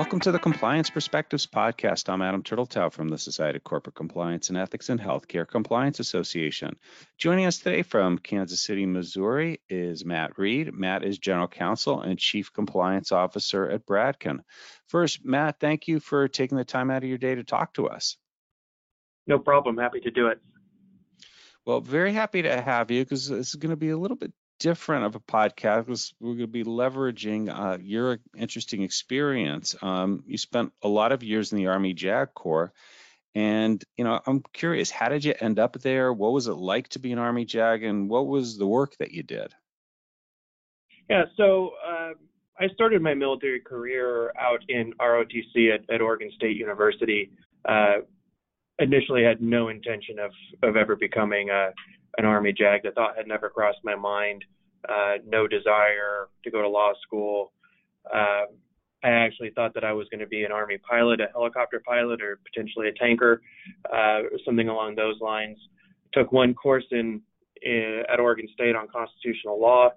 Welcome to the Compliance Perspectives Podcast. I'm Adam Turteltaub from the Society of Corporate Compliance and Ethics and Healthcare Compliance Association. Joining us today from Kansas City, Missouri is Matt Reed. Matt is General Counsel and Chief Compliance Officer at Bradken. First, Matt, thank you for taking the time out of your day to talk to us. No problem. Happy to do it. Well, very happy to have you because this is going to be a little bit different of a podcast because we're going to be leveraging uh, your interesting experience. Um, you spent a lot of years in the Army JAG Corps, and you know I'm curious, how did you end up there? What was it like to be an Army JAG, and what was the work that you did? Yeah, so uh, I started my military career out in ROTC at, at Oregon State University. Uh, initially, had no intention of of ever becoming a an Army JAG. The thought had never crossed my mind. Uh, no desire to go to law school. Uh, I actually thought that I was going to be an Army pilot, a helicopter pilot, or potentially a tanker, uh, something along those lines. Took one course in, in at Oregon State on constitutional law.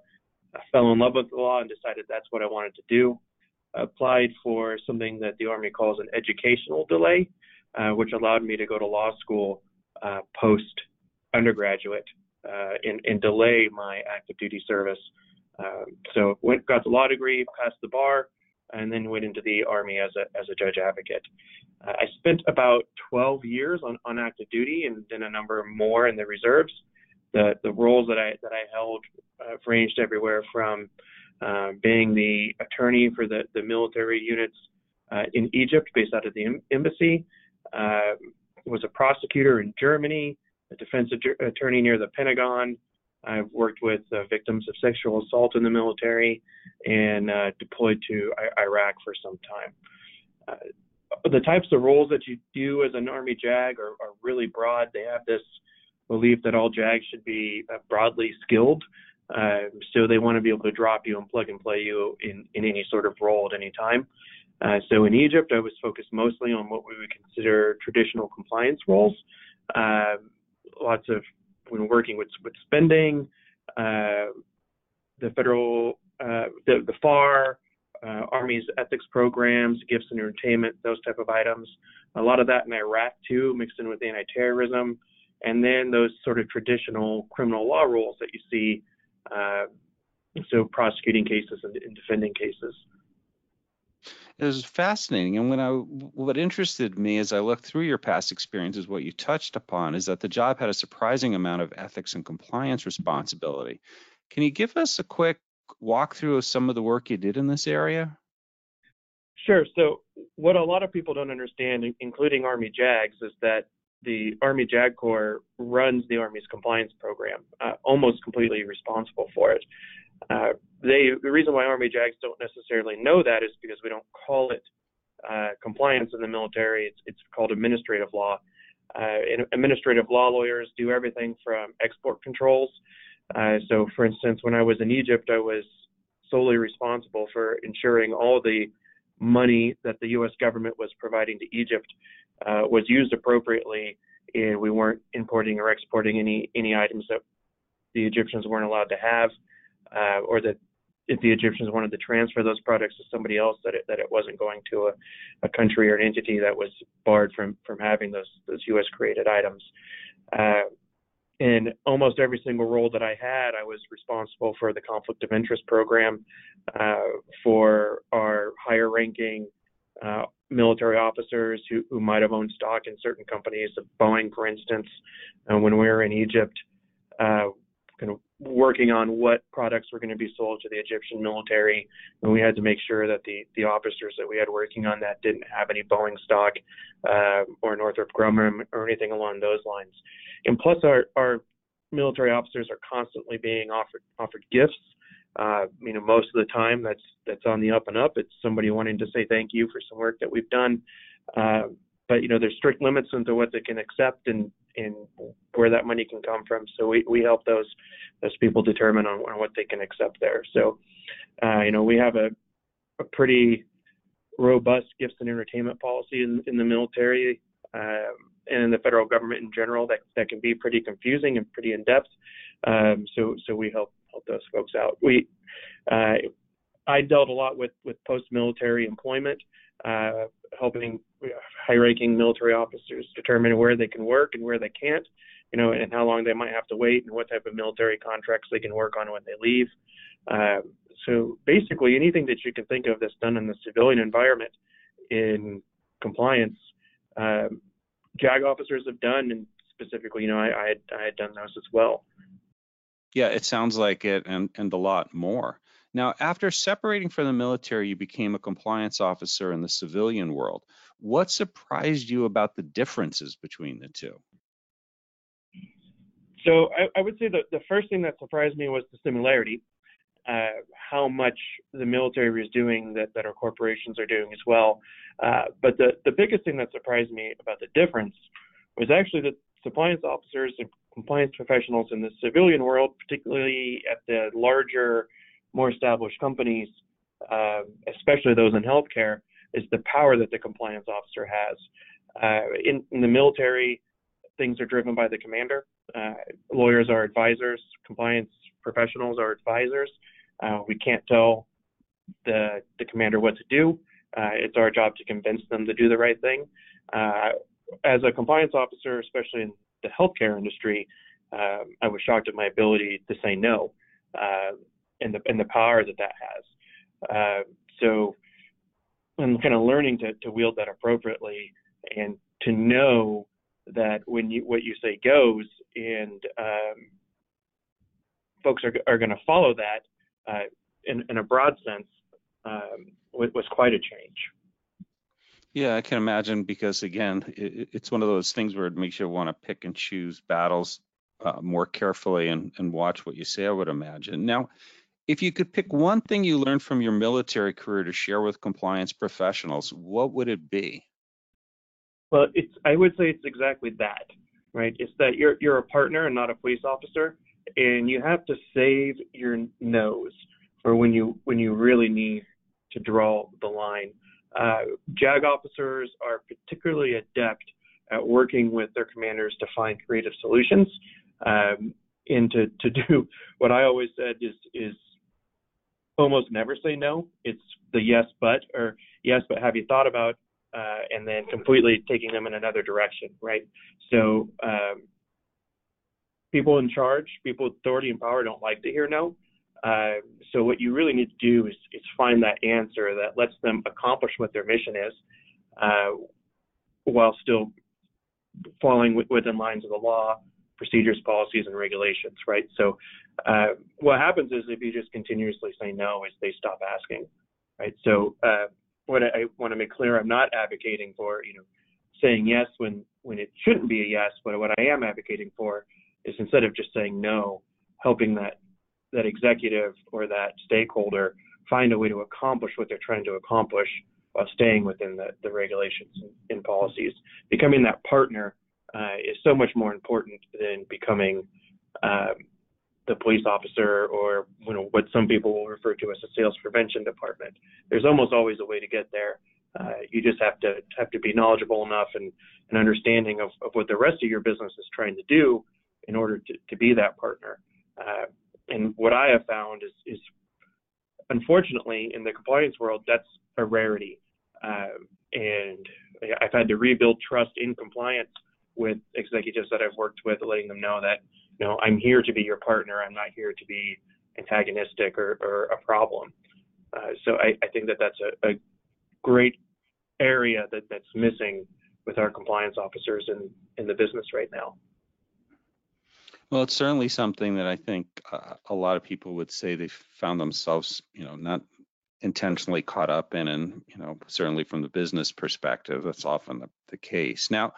I fell in love with the law and decided that's what I wanted to do. Applied for something that the Army calls an educational delay, uh, which allowed me to go to law school uh, post undergraduate uh, and, and, delay my active duty service. Um, so went got the law degree, passed the bar, and then went into the army as a as a judge advocate. Uh, I spent about 12 years on, on active duty and then a number more in the reserves. The the roles that I that I held uh, ranged everywhere from uh, being the attorney for the the military units uh, in Egypt, based out of the embassy. Uh, was a prosecutor in Germany, a defense attorney near the Pentagon. I've worked with uh, victims of sexual assault in the military and uh, deployed to I- Iraq for some time. Uh, the types of roles that you do as an Army JAG are, are really broad. They have this belief that all JAGs should be uh, broadly skilled. Uh, so they want to be able to drop you and plug and play you in, in any sort of role at any time. Uh, so in Egypt, I was focused mostly on what we would consider traditional compliance roles. Uh, lots of when working with with spending, uh, the federal, uh, the the FAR, uh, Army's ethics programs, gifts and entertainment, those type of items. A lot of that in Iraq too, mixed in with anti-terrorism, and then those sort of traditional criminal law rules that you see. Uh, so prosecuting cases and, and defending cases it was fascinating. And when I, what interested me as I looked through your past experiences, what you touched upon is that the job had a surprising amount of ethics and compliance responsibility. Can you give us a quick walkthrough of some of the work you did in this area? Sure. So, what a lot of people don't understand, including Army JAGs, is that the Army JAG Corps runs the Army's compliance program, uh, almost completely responsible for it. Uh, they the reason why Army JAGs don't necessarily know that is because we don't call it uh, compliance in the military. It's it's called administrative law. Uh, administrative law lawyers do everything from export controls. Uh, so, for instance, when I was in Egypt, I was solely responsible for ensuring all the money that the U.S. government was providing to Egypt uh, was used appropriately, and we weren't importing or exporting any any items that the Egyptians weren't allowed to have uh, or that if the Egyptians wanted to transfer those products to somebody else, that it, that it wasn't going to a, a country or an entity that was barred from from having those those U.S. created items. Uh, in almost every single role that I had, I was responsible for the conflict of interest program uh, for our higher ranking uh, military officers who, who might have owned stock in certain companies, Boeing, for instance. Uh, when we were in Egypt, uh, kind of working on what products were going to be sold to the Egyptian military, and we had to make sure that the the officers that we had working on that didn't have any Boeing stock uh, or Northrop Grumman or anything along those lines. And plus, our our military officers are constantly being offered offered gifts. Uh, you know, most of the time that's that's on the up and up. It's somebody wanting to say thank you for some work that we've done. Uh, but you know, there's strict limits into what they can accept and and where that money can come from. So we, we help those those people determine on, on what they can accept there. So uh, you know we have a, a pretty robust gifts and entertainment policy in, in the military um, and in the federal government in general that that can be pretty confusing and pretty in depth. Um, so so we help help those folks out. We uh, I dealt a lot with with post military employment. uh, helping high-ranking military officers determine where they can work and where they can't, you know, and how long they might have to wait and what type of military contracts they can work on when they leave. Uh, so basically, anything that you can think of that's done in the civilian environment in compliance, um, JAG officers have done, and specifically, you know, I, I, had, I had done those as well. Yeah, it sounds like it, and and a lot more. Now, after separating from the military, you became a compliance officer in the civilian world. What surprised you about the differences between the two? So I, I would say that the first thing that surprised me was the similarity, uh, how much the military is doing that, that our corporations are doing as well. Uh, but the, the biggest thing that surprised me about the difference was actually that compliance officers and compliance professionals in the civilian world, particularly at the larger, more established companies, uh, especially those in healthcare, is the power that the compliance officer has. Uh, in, in, the military, things are driven by the commander. Uh, lawyers are advisors, compliance professionals are advisors. Uh, we can't tell the, the commander what to do. Uh, it's our job to convince them to do the right thing. Uh, as a compliance officer, especially in the healthcare industry, um, I was shocked at my ability to say no uh, and the and the power that that has. Uh, so I'm kind of learning to, to wield that appropriately and to know that when you what you say goes and um, folks are are going to follow that uh, in in a broad sense um, was, quite a change. Yeah, I can imagine because again, it, it's one of those things where it makes you want to pick and choose battles uh, more carefully and, and watch what you say. I would imagine. Now, if you could pick one thing you learned from your military career to share with compliance professionals, what would it be? Well, it's I would say it's exactly that, right? It's that you're you're a partner and not a police officer, and you have to save your nose for when you when you really need to draw the line. Uh, JAG officers are particularly adept at working with their commanders to find creative solutions um, and to, to do what I always said is is almost never say no. It's the yes but or yes but have you thought about uh, and then completely taking them in another direction, right? So um, people in charge, people with authority and power don't like to hear no. Uh, so what you really need to do is, is find that answer that lets them accomplish what their mission is, uh, while still falling within lines of the law, procedures, policies, and regulations, right? So uh, what happens is if you just continuously say no, is they stop asking, right? So uh, what I, I want to make clear, I'm not advocating for, you know, saying yes when when it shouldn't be a yes, but what I am advocating for is instead of just saying no, helping that that executive or that stakeholder find a way to accomplish what they're trying to accomplish while staying within the, the regulations and, policies. Becoming that partner uh, is so much more important than becoming um, the police officer or you know what some people will refer to as a sales prevention department. There's almost always a way to get there. Uh, you just have to have to be knowledgeable enough and an understanding of, of what the rest of your business is trying to do in order to, to be that partner. Uh, and what I have found is, is unfortunately in the compliance world, that's a rarity. Um, and I've had to rebuild trust in compliance with executives that I've worked with, letting them know that, you know, I'm here to be your partner. I'm not here to be antagonistic or, or a problem. Uh, so I, I, think that that's a, a great area that, that's missing with our compliance officers in, in the business right now. Well, it's certainly something that I think uh, a lot of people would say they found themselves, you know, not intentionally caught up in, and you know, certainly from the business perspective, that's often the, the case. Now,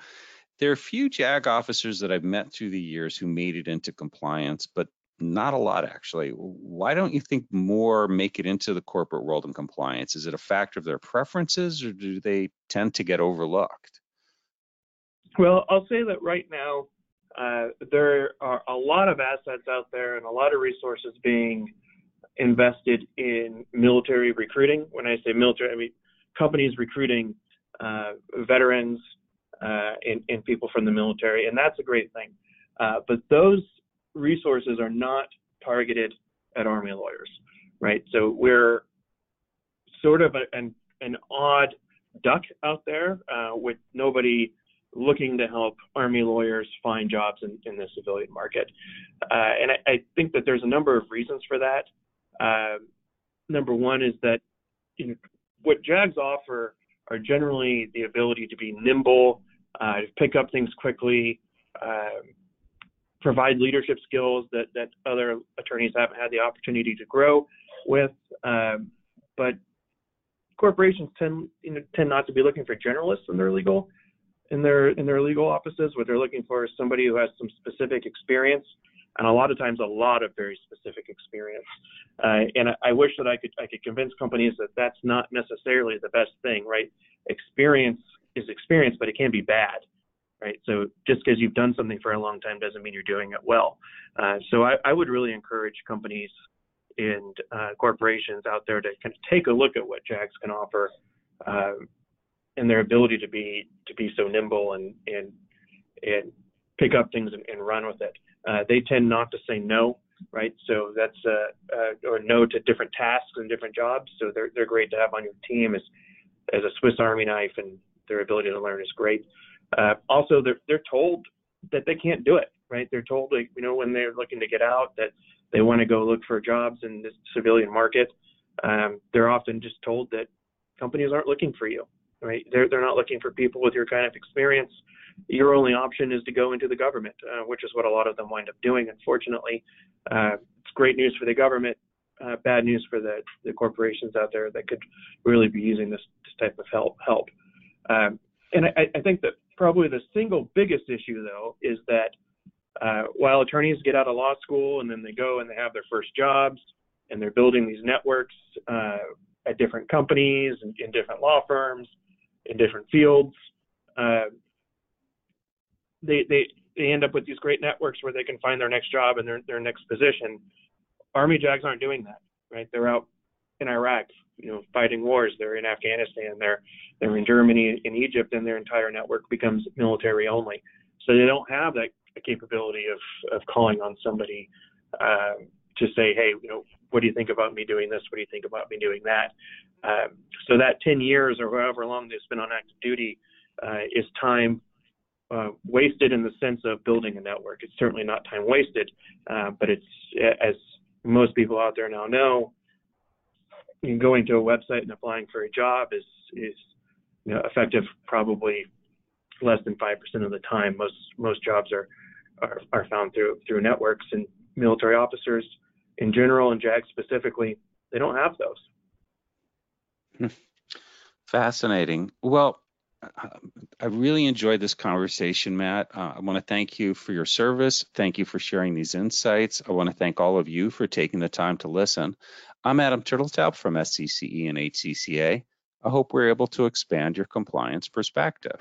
there are a few JAG officers that I've met through the years who made it into compliance, but not a lot actually. Why don't you think more make it into the corporate world in compliance? Is it a factor of their preferences, or do they tend to get overlooked? Well, I'll say that right now uh, there are a lot of assets out there and a lot of resources being invested in military recruiting. When I say military, I mean companies recruiting uh, veterans uh, and, people from the military, and that's a great thing. Uh, but those resources are not targeted at Army lawyers, right? So we're sort of a, an, an odd duck out there uh, with nobody looking to help Army lawyers find jobs in, in the civilian market. Uh, and I, I, think that there's a number of reasons for that. Uh, number one is that you know, what JAGs offer are generally the ability to be nimble, uh, to pick up things quickly, uh, provide leadership skills that, that other attorneys haven't had the opportunity to grow with. Um, but corporations tend you know tend not to be looking for generalists in their legal in their in their legal offices. What they're looking for is somebody who has some specific experience, and a lot of times a lot of very specific experience. Uh, and I, I wish that I could I could convince companies that that's not necessarily the best thing, right? Experience is experience, but it can be bad, right? So just because you've done something for a long time doesn't mean you're doing it well. Uh, so I, I would really encourage companies and uh, corporations out there to kind of take a look at what JAGs can offer uh, and their ability to be to be so nimble and and and pick up things and, and run with it. Uh, they tend not to say no, right? So that's uh, uh, or no to different tasks and different jobs. So they're they're great to have on your team as as a Swiss Army knife, and their ability to learn is great. Uh, also, they're they're told that they can't do it, right? They're told, like, you know, when they're looking to get out, that they want to go look for jobs in the civilian market. Um, they're often just told that companies aren't looking for you, right? They're they're not looking for people with your kind of experience. Your only option is to go into the government, uh, which is what a lot of them wind up doing. Unfortunately, uh, it's great news for the government, uh, bad news for the, the corporations out there that could really be using this, this type of help. Help, um, and I, I think that probably the single biggest issue though is that uh, while attorneys get out of law school and then they go and they have their first jobs and they're building these networks uh, at different companies and in different law firms in different fields, uh, they, they they end up with these great networks where they can find their next job and their their next position. Army JAGs aren't doing that, right? They're out in Iraq, you know, fighting wars. They're in Afghanistan. They're they're in Germany, in Egypt, and their entire network becomes military only. So they don't have that capability of of calling on somebody uh, to say, hey, you know, what do you think about me doing this? What do you think about me doing that? Um, so that 10 years or however long they've been on active duty uh, is time uh, wasted in the sense of building a network. It's certainly not time wasted, uh, but it's as most people out there now know, going to a website and applying for a job is is you know, effective probably less than five percent of the time. Most most jobs are are, are found through through networks and military officers in general and JAG specifically, they don't have those. Hmm. Fascinating. Well, I really enjoyed this conversation, Matt. Uh, I want to thank you for your service. Thank you for sharing these insights. I want to thank all of you for taking the time to listen. I'm Adam Turteltaub from SCCE and HCCA. I hope we're able to expand your compliance perspective.